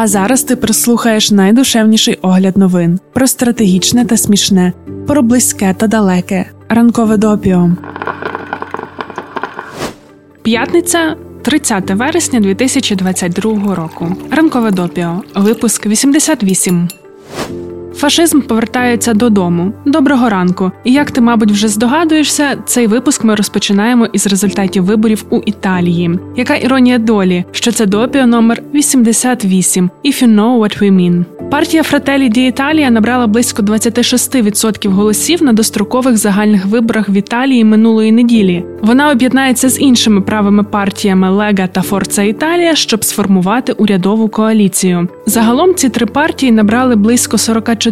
А зараз ти прослухаєш найдушевніший огляд новин про стратегічне та смішне, про близьке та далеке. Ранкове допіо. П'ятниця 30 вересня 2022 року. Ранкове допіо. Випуск 88. Фашизм повертається додому. Доброго ранку. І як ти, мабуть, вже здогадуєшся, цей випуск ми розпочинаємо із результатів виборів у Італії. Яка іронія долі, що це допіо номер 88 If you know what we mean. Партія Фрателі Ді Італія набрала близько 26% голосів на дострокових загальних виборах в Італії минулої неділі. Вона об'єднається з іншими правими партіями Лега та Форца Італія, щоб сформувати урядову коаліцію. Загалом ці три партії набрали близько 44%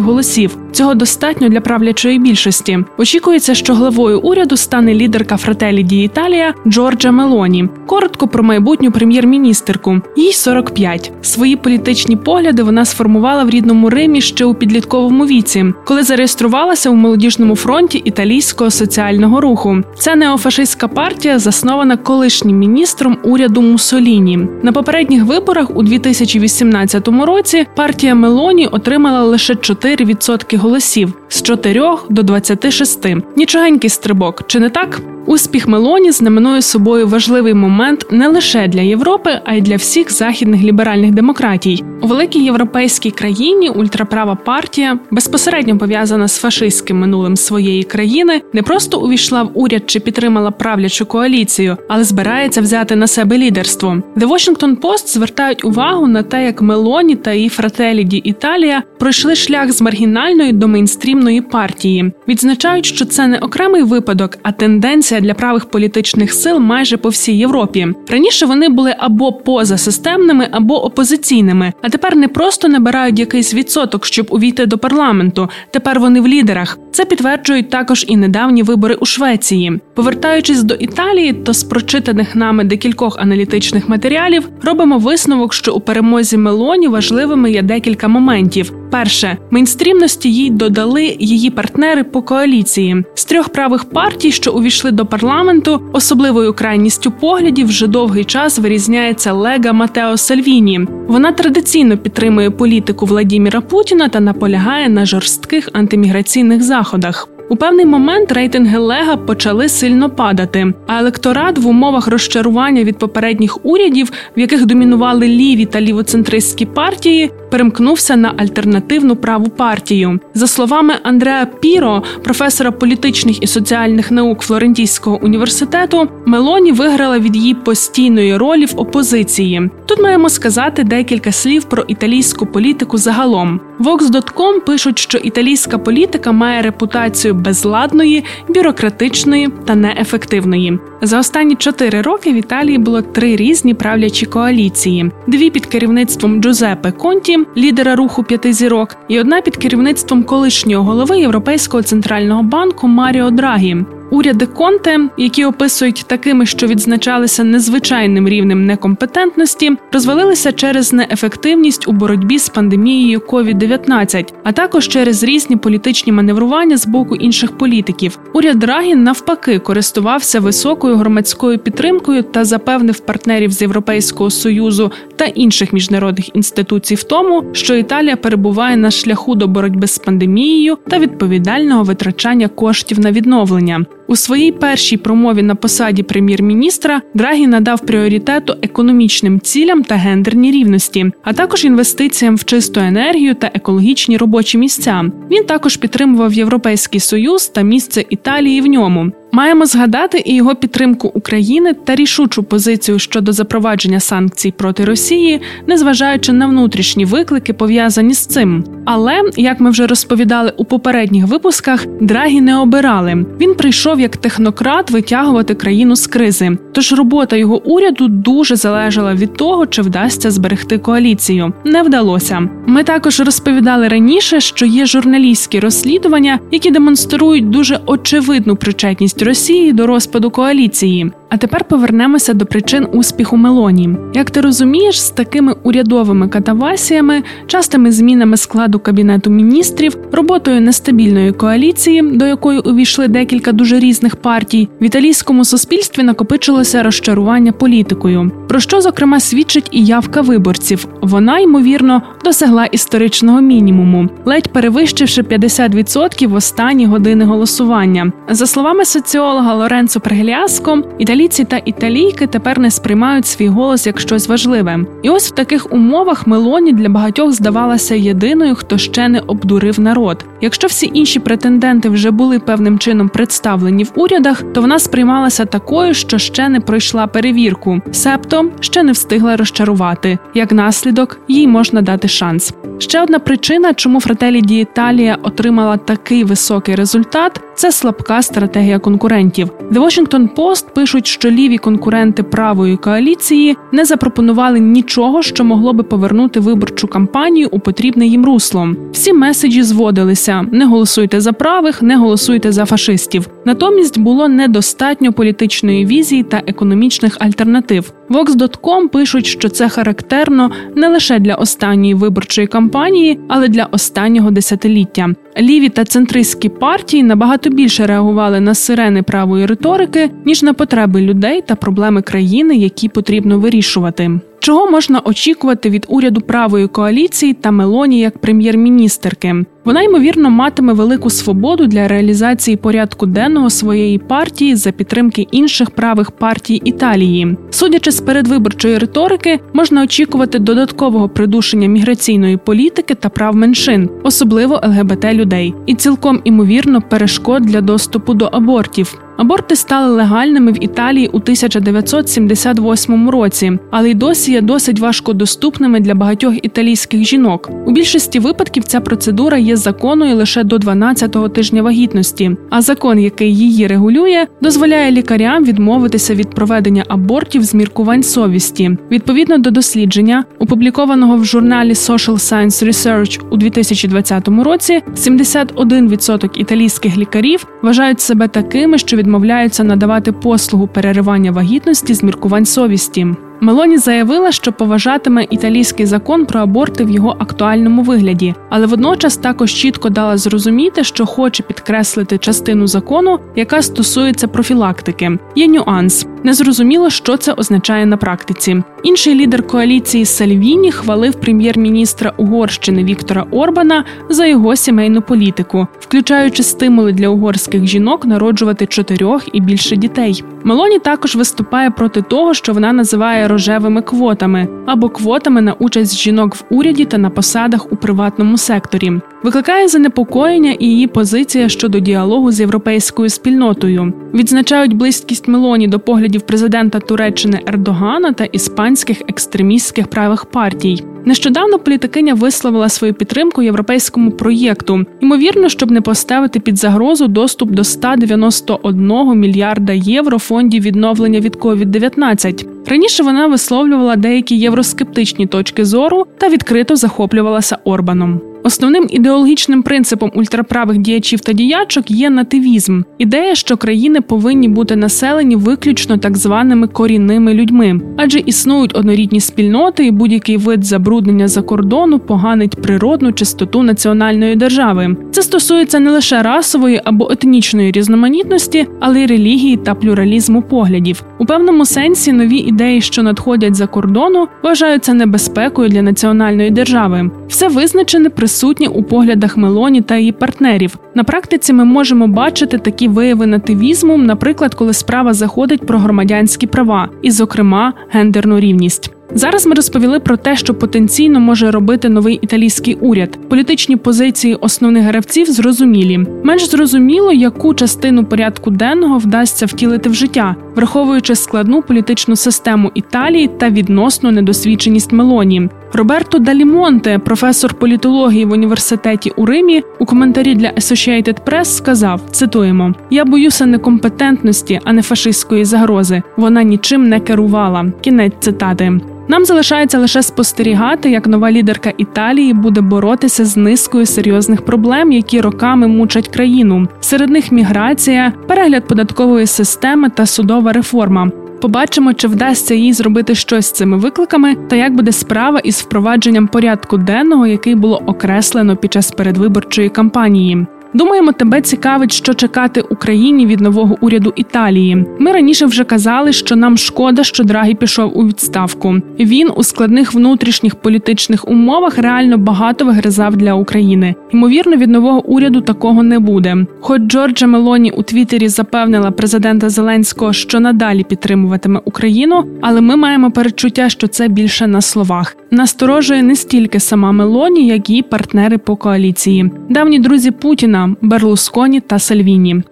голосів. Цього достатньо для правлячої більшості. Очікується, що главою уряду стане лідерка Фрателі Ді Італія Джорджа Мелоні. Коротко про майбутню прем'єр-міністерку. Їй 45. Свої політичні погляди вона сформувала в рідному Римі ще у підлітковому віці, коли зареєструвалася у молодіжному фронті італійського соціального руху. Це неофашистська партія, заснована колишнім міністром уряду Мусоліні. На попередніх виборах у 2018 році партія Мелоні отримала лише 4% голосів з 4 до 26. Нічогенький стрибок, чи не так? Успіх Мелоні знаменує собою важливий момент не лише для Європи, а й для всіх західних ліберальних демократій. У великій європейській країні ультраправа партія, безпосередньо пов'язана з фашистським минулим своєї країни, не просто увійшла в уряд чи підтримала правлячу коаліцію, але збирається взяти на себе лідерство. The Washington Post звертають увагу на те, як Мелоні та її фрателі Ді Італія пройшли шлях з маргінальної до мейнстрімної партії. Відзначають, що це не окремий випадок, а тенденція для правих політичних сил майже по всій Європі. Раніше вони були або позасистемними, або опозиційними, а тепер не просто набирають якийсь відсоток, щоб увійти до парламенту. Тепер вони в лідерах. Це підтверджують також і недавні вибори у Швеції. Повертаючись до Італії, то з прочитаних нами декількох аналітичних матеріалів робимо висновок, що у перемозі Мелоні важливими є декілька моментів. Перше мейнстрімності їй додали її партнери по коаліції з трьох правих партій, що увійшли до парламенту. Особливою крайністю поглядів вже довгий час вирізняється Лега Матео Сальвіні. Вона традиційно підтримує політику Владіміра Путіна та наполягає на жорстких антиміграційних заходах. У певний момент рейтинги Лега почали сильно падати, а електорат в умовах розчарування від попередніх урядів, в яких домінували ліві та лівоцентристські партії, перемкнувся на альтернативну праву партію. За словами Андреа Піро, професора політичних і соціальних наук Флорентійського університету, Мелоні виграла від її постійної ролі в опозиції. Тут маємо сказати декілька слів про італійську політику загалом. Vox.com пишуть, що італійська політика має репутацію безладної, бюрократичної та неефективної. За останні чотири роки в Італії було три різні правлячі коаліції: дві під керівництвом Джузепе Конті, лідера руху п'яти зірок, і одна під керівництвом колишнього голови Європейського центрального банку Маріо Драгі. Уряди Конте, які описують такими, що відзначалися незвичайним рівнем некомпетентності, розвалилися через неефективність у боротьбі з пандемією COVID-19, а також через різні політичні маневрування з боку інших політиків. Уряд Драгі навпаки користувався високою громадською підтримкою та запевнив партнерів з Європейського союзу та інших міжнародних інституцій в тому, що Італія перебуває на шляху до боротьби з пандемією та відповідального витрачання коштів на відновлення. У своїй першій промові на посаді прем'єр-міністра Драгі надав пріоритету економічним цілям та гендерній рівності, а також інвестиціям в чисту енергію та екологічні робочі місця. Він також підтримував Європейський союз та місце Італії в ньому. Маємо згадати і його підтримку України та рішучу позицію щодо запровадження санкцій проти Росії, незважаючи на внутрішні виклики, пов'язані з цим. Але як ми вже розповідали у попередніх випусках, Драгі не обирали. Він прийшов як технократ витягувати країну з кризи. Тож робота його уряду дуже залежала від того, чи вдасться зберегти коаліцію. Не вдалося. Ми також розповідали раніше, що є журналістські розслідування, які демонструють дуже очевидну причетність Росії до розпаду коаліції. А тепер повернемося до причин успіху Мелоні. Як ти розумієш, з такими урядовими катавасіями, частими змінами складу кабінету міністрів, роботою нестабільної коаліції, до якої увійшли декілька дуже різних партій, в італійському суспільстві накопичилося розчарування політикою. Про що зокрема свідчить і явка виборців. Вона ймовірно досягла історичного мінімуму, ледь перевищивши 50% в останні години голосування. За словами соціолога Лоренцо Прегляско, італійці та італійки тепер не сприймають свій голос як щось важливе. І ось в таких умовах Мелоні для багатьох здавалася єдиною, хто ще не обдурив народ. Якщо всі інші претенденти вже були певним чином представлені в урядах, то вона сприймалася такою, що ще не пройшла перевірку, себто ще не встигла розчарувати. Як наслідок, їй можна дати шанс. Ще одна причина, чому Фрателі Ді Італія отримала такий високий результат, це слабка стратегія конкурентів. The Washington Post пишуть, що ліві конкуренти правої коаліції не запропонували нічого, що могло би повернути виборчу кампанію у потрібне їм русло. Всі меседжі зводилися: не голосуйте за правих, не голосуйте за фашистів. Натомість було недостатньо політичної візії та економічних альтернатив. Vox.com пишуть, що це характерно не лише для останньої виборчої кампанії, але для останнього десятиліття. Ліві та центристські партії набагато більше реагували на сирени правої риторики ніж на потреби людей та проблеми країни, які потрібно вирішувати. Чого можна очікувати від уряду правої коаліції та Мелоні як прем'єр-міністерки? Вона ймовірно матиме велику свободу для реалізації порядку денного своєї партії за підтримки інших правих партій Італії. Судячи з передвиборчої риторики, можна очікувати додаткового придушення міграційної політики та прав меншин, особливо ЛГБТ людей, і цілком імовірно перешкод для доступу до абортів. Аборти стали легальними в Італії у 1978 році, але й досі є досить важко доступними для багатьох італійських жінок. У більшості випадків ця процедура є законною лише до 12-го тижня вагітності. А закон, який її регулює, дозволяє лікарям відмовитися від проведення абортів з міркувань совісті. Відповідно до дослідження, опублікованого в журналі Social Science Research у 2020 році, 71% італійських лікарів вважають себе такими, що відмовляються надавати послугу переривання вагітності з міркувань совісті. Мелоні заявила, що поважатиме італійський закон про аборти в його актуальному вигляді, але водночас також чітко дала зрозуміти, що хоче підкреслити частину закону, яка стосується профілактики. Є нюанс. Незрозуміло, що це означає на практиці. Інший лідер коаліції Сальвіні хвалив прем'єр-міністра Угорщини Віктора Орбана за його сімейну політику, включаючи стимули для угорських жінок народжувати чотирьох і більше дітей. Мелоні також виступає проти того, що вона називає рожевими квотами або квотами на участь жінок в уряді та на посадах у приватному секторі. Викликає занепокоєння і її позиція щодо діалогу з європейською спільнотою. Відзначають близькість Мелоні до поглядів президента Туреччини Ердогана та іспанських екстремістських правих партій. Нещодавно політикиня висловила свою підтримку європейському проєкту, ймовірно, щоб не поставити під загрозу доступ до 191 мільярда євро фондів відновлення від COVID-19. Раніше вона висловлювала деякі євроскептичні точки зору та відкрито захоплювалася Орбаном. Основним ідеологічним принципом ультраправих діячів та діячок є нативізм ідея, що країни повинні бути населені виключно так званими корінними людьми, адже існують однорідні спільноти, і будь-який вид забруднення за кордону поганить природну чистоту національної держави. Це стосується не лише расової або етнічної різноманітності, але й релігії та плюралізму поглядів. У певному сенсі нові ідеї, що надходять за кордону, вважаються небезпекою для національної держави. Все визначене при присутні у поглядах Мелоні та її партнерів. На практиці ми можемо бачити такі вияви нативізму, наприклад, коли справа заходить про громадянські права, і, зокрема, гендерну рівність. Зараз ми розповіли про те, що потенційно може робити новий італійський уряд. Політичні позиції основних гравців зрозумілі. Менш зрозуміло, яку частину порядку денного вдасться втілити в життя, враховуючи складну політичну систему Італії та відносну недосвідченість Мелоні. Роберто Далімонте, професор політології в університеті у Римі, у коментарі для Associated Press сказав: цитуємо: Я боюся некомпетентності, а не фашистської загрози. Вона нічим не керувала. Кінець цитати. Нам залишається лише спостерігати, як нова лідерка Італії буде боротися з низкою серйозних проблем, які роками мучать країну. Серед них міграція, перегляд податкової системи та судова реформа. Побачимо, чи вдасться їй зробити щось з цими викликами, та як буде справа із впровадженням порядку денного, який було окреслено під час передвиборчої кампанії. Думаємо, тебе цікавить, що чекати Україні від нового уряду Італії. Ми раніше вже казали, що нам шкода, що Драгі пішов у відставку. Він у складних внутрішніх політичних умовах реально багато вигризав для України. Ймовірно, від нового уряду такого не буде. Хоч Джорджа Мелоні у Твіттері запевнила президента Зеленського, що надалі підтримуватиме Україну, але ми маємо перечуття, що це більше на словах. Насторожує не стільки сама Мелоні, як і партнери по коаліції. Давні друзі Путіна. Берлусконі та Сальвіні.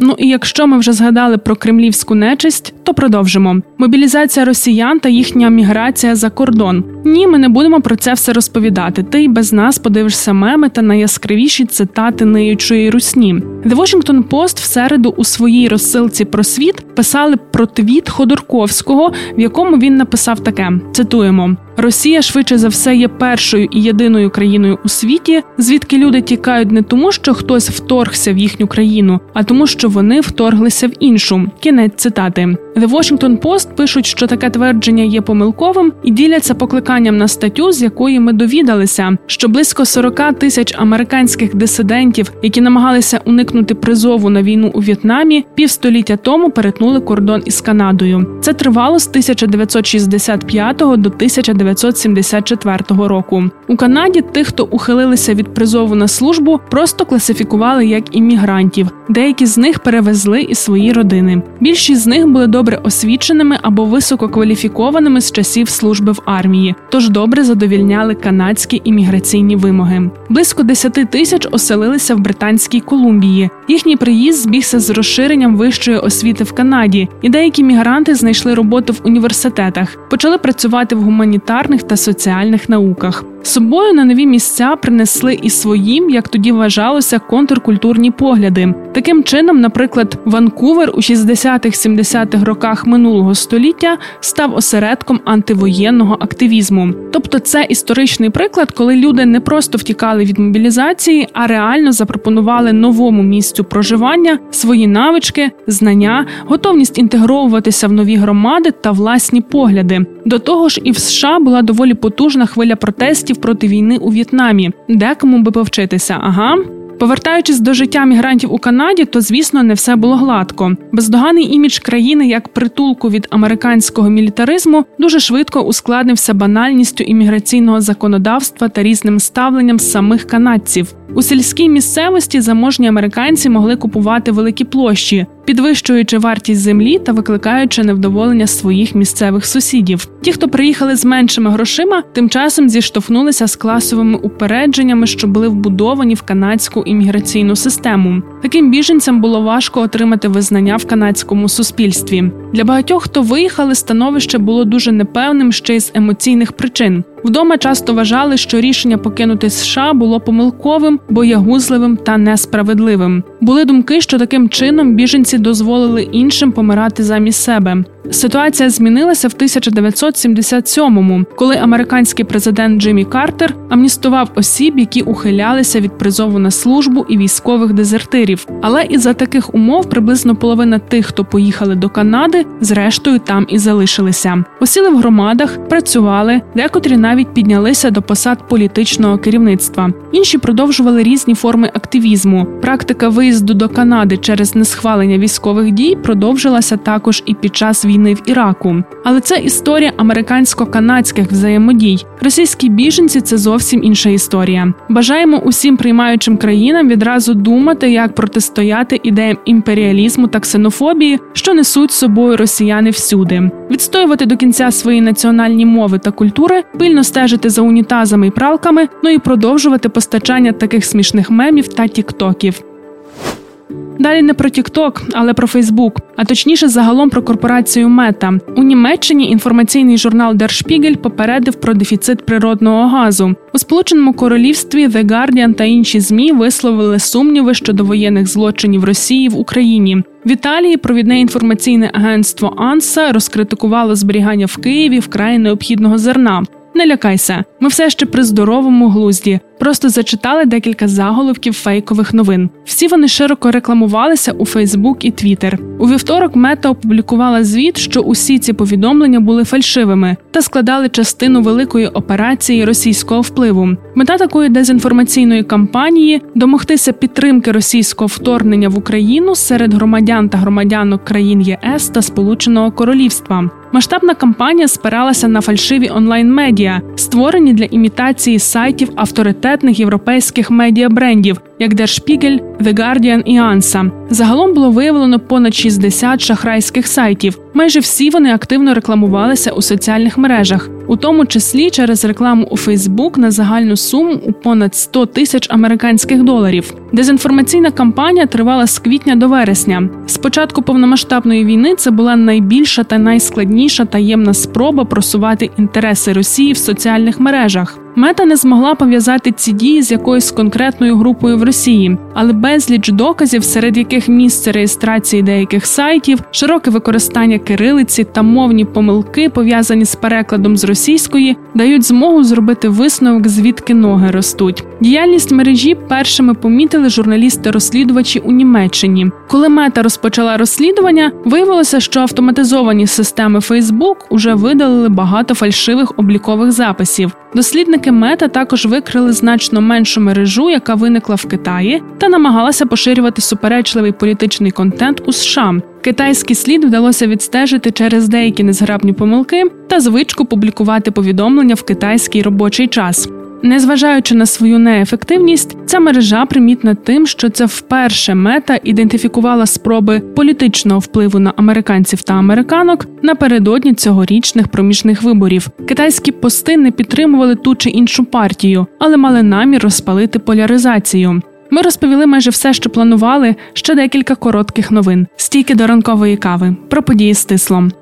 Ну і якщо ми вже згадали про кремлівську нечисть, то продовжимо. Мобілізація росіян та їхня міграція за кордон. Ні, ми не будемо про це все розповідати. Ти й без нас подивишся меми та найяскравіші цитати ниючої русні. The Washington Post в середу у своїй розсилці про світ писали про твіт Ходорковського, в якому він написав таке: цитуємо. Росія швидше за все є першою і єдиною країною у світі, звідки люди тікають не тому, що хтось вторгся в їхню країну, а тому, що вони вторглися в іншу. Кінець цитати. The Washington Post пишуть, що таке твердження є помилковим і діляться покликанням на статтю, з якої ми довідалися, що близько 40 тисяч американських дисидентів, які намагалися уникнути призову на війну у В'єтнамі, півстоліття тому перетнули кордон із Канадою. Це тривало з 1965 до 1974 року. У Канаді тих, хто ухилилися від призову на службу, просто класифікували як іммігрантів. Деякі з них перевезли і свої родини. Більшість з них були добре освіченими або висококваліфікованими з часів служби в армії, тож добре задовільняли канадські імміграційні вимоги. Близько 10 тисяч оселилися в Британській Колумбії. Їхній приїзд збігся з розширенням вищої освіти в Канаді, і деякі мігранти знайшли роботу в університетах, почали працювати в гуманітарних та соціальних науках. Собою на нові місця принесли і своїм, як тоді вважалося, контркультурні погляди. Таким чином, наприклад, Ванкувер у 60-70-х роках минулого століття став осередком антивоєнного активізму. Тобто, це історичний приклад, коли люди не просто втікали від мобілізації, а реально запропонували новому місцю проживання свої навички, знання, готовність інтегровуватися в нові громади та власні погляди. До того ж, і в США була доволі потужна хвиля протестів проти війни у В'єтнамі, декому би повчитися. Ага. Повертаючись до життя мігрантів у Канаді, то звісно не все було гладко. Бездоганий імідж країни як притулку від американського мілітаризму дуже швидко ускладнився банальністю імміграційного законодавства та різним ставленням самих канадців. У сільській місцевості заможні американці могли купувати великі площі, підвищуючи вартість землі та викликаючи невдоволення своїх місцевих сусідів. Ті, хто приїхали з меншими грошима, тим часом зіштовхнулися з класовими упередженнями, що були вбудовані в канадську імміграційну систему. Таким біженцям було важко отримати визнання в канадському суспільстві. Для багатьох, хто виїхали, становище було дуже непевним ще й з емоційних причин. Вдома часто вважали, що рішення покинути США було помилковим, боягузливим та несправедливим. Були думки, що таким чином біженці дозволили іншим помирати замість себе. Ситуація змінилася в 1977-му, коли американський президент Джиммі Картер амністував осіб, які ухилялися від призову на службу і військових дезертирів. Але із за таких умов приблизно половина тих, хто поїхали до Канади, зрештою там і залишилися. Осіли в громадах, працювали, декотрі навіть піднялися до посад політичного керівництва. Інші продовжували різні форми активізму. Практика виїзду до Канади через несхвалення військових дій продовжилася також і під час війни в Іраку. Але це історія американсько-канадських взаємодій. Російські біженці це зовсім інша історія. Бажаємо усім приймаючим країнам відразу думати, як протистояти ідеям імперіалізму та ксенофобії, що несуть з собою росіяни всюди, відстоювати до кінця свої національні мови та культури, пильно стежити за унітазами і пралками, ну і продовжувати постачання таких смішних мемів та тіктоків. Далі не про TikTok, але про Facebook, а точніше, загалом про корпорацію Мета. У Німеччині інформаційний журнал Der Spiegel попередив про дефіцит природного газу. У Сполученому Королівстві The Guardian та інші змі висловили сумніви щодо воєнних злочинів Росії в Україні. В Італії провідне інформаційне агентство Анса розкритикувало зберігання в Києві вкрай необхідного зерна. Не лякайся, ми все ще при здоровому глузді. просто зачитали декілька заголовків фейкових новин. Всі вони широко рекламувалися у Фейсбук і Твіттер. У вівторок мета опублікувала звіт, що усі ці повідомлення були фальшивими та складали частину великої операції російського впливу. Мета такої дезінформаційної кампанії домогтися підтримки російського вторгнення в Україну серед громадян та громадянок країн ЄС та Сполученого Королівства. Масштабна кампанія спиралася на фальшиві онлайн-медіа, створені для імітації сайтів авторитетних європейських медіабрендів, як Der Spiegel, The Guardian і Ansa. Загалом було виявлено понад 60 шахрайських сайтів. Майже всі вони активно рекламувалися у соціальних мережах, у тому числі через рекламу у Фейсбук на загальну суму у понад 100 тисяч американських доларів. Дезінформаційна кампанія тривала з квітня до вересня. З початку повномасштабної війни це була найбільша та найскладніша таємна спроба просувати інтереси Росії в соціальних мережах. Мета не змогла пов'язати ці дії з якоюсь конкретною групою в Росії, але безліч доказів, серед яких місце реєстрації деяких сайтів, широке використання кирилиці та мовні помилки, пов'язані з перекладом з російської, дають змогу зробити висновок, звідки ноги ростуть. Діяльність мережі першими помітили журналісти-розслідувачі у Німеччині. Коли мета розпочала розслідування, виявилося, що автоматизовані системи Facebook уже видалили багато фальшивих облікових записів. Дослідники мета також викрили значно меншу мережу, яка виникла в Китаї, та намагалася поширювати суперечливий політичний контент у США. Китайський слід вдалося відстежити через деякі незграбні помилки та звичку публікувати повідомлення в китайський робочий час. Незважаючи на свою неефективність, ця мережа примітна тим, що це вперше мета ідентифікувала спроби політичного впливу на американців та американок напередодні цьогорічних проміжних виборів. Китайські пости не підтримували ту чи іншу партію, але мали намір розпалити поляризацію. Ми розповіли майже все, що планували. Ще декілька коротких новин. Стійки до ранкової кави про події з тислом.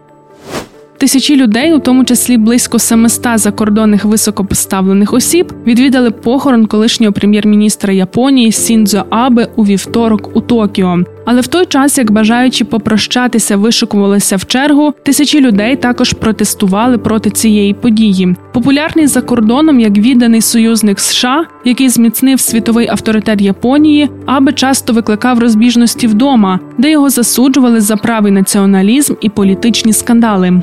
Тисячі людей, у тому числі близько 700 закордонних високопоставлених осіб, відвідали похорон колишнього прем'єр-міністра Японії Сіндзо Абе у вівторок у Токіо. Але в той час, як бажаючи попрощатися, вишикувалися в чергу, тисячі людей також протестували проти цієї події. Популярний за кордоном як відданий союзник США, який зміцнив світовий авторитет Японії, аби часто викликав розбіжності вдома, де його засуджували за правий націоналізм і політичні скандали.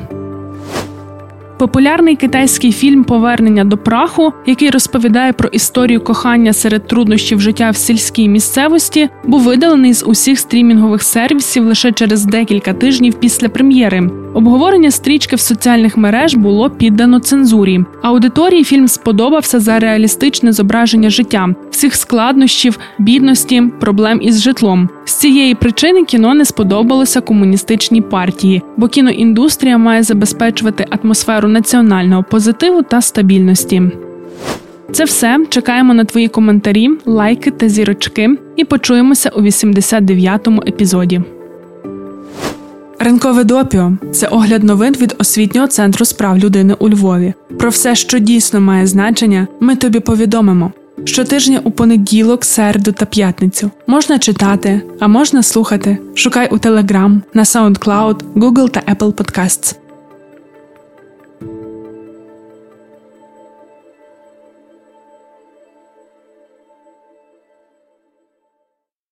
Популярний китайський фільм Повернення до праху, який розповідає про історію кохання серед труднощів життя в сільській місцевості, був видалений з усіх стрімінгових сервісів лише через декілька тижнів після прем'єри. Обговорення стрічки в соціальних мереж було піддано цензурі. Аудиторії фільм сподобався за реалістичне зображення життя, всіх складнощів, бідності, проблем із житлом. З цієї причини кіно не сподобалося комуністичній партії, бо кіноіндустрія має забезпечувати атмосферу національного позитиву та стабільності. Це все. Чекаємо на твої коментарі, лайки та зірочки, і почуємося у 89-му епізоді. Ринкове допіо це огляд новин від освітнього центру справ людини у Львові. Про все, що дійсно має значення, ми тобі повідомимо. Щотижня у понеділок, середу та п'ятницю можна читати, а можна слухати. Шукай у Telegram, на SoundCloud, Google та Apple Podcasts.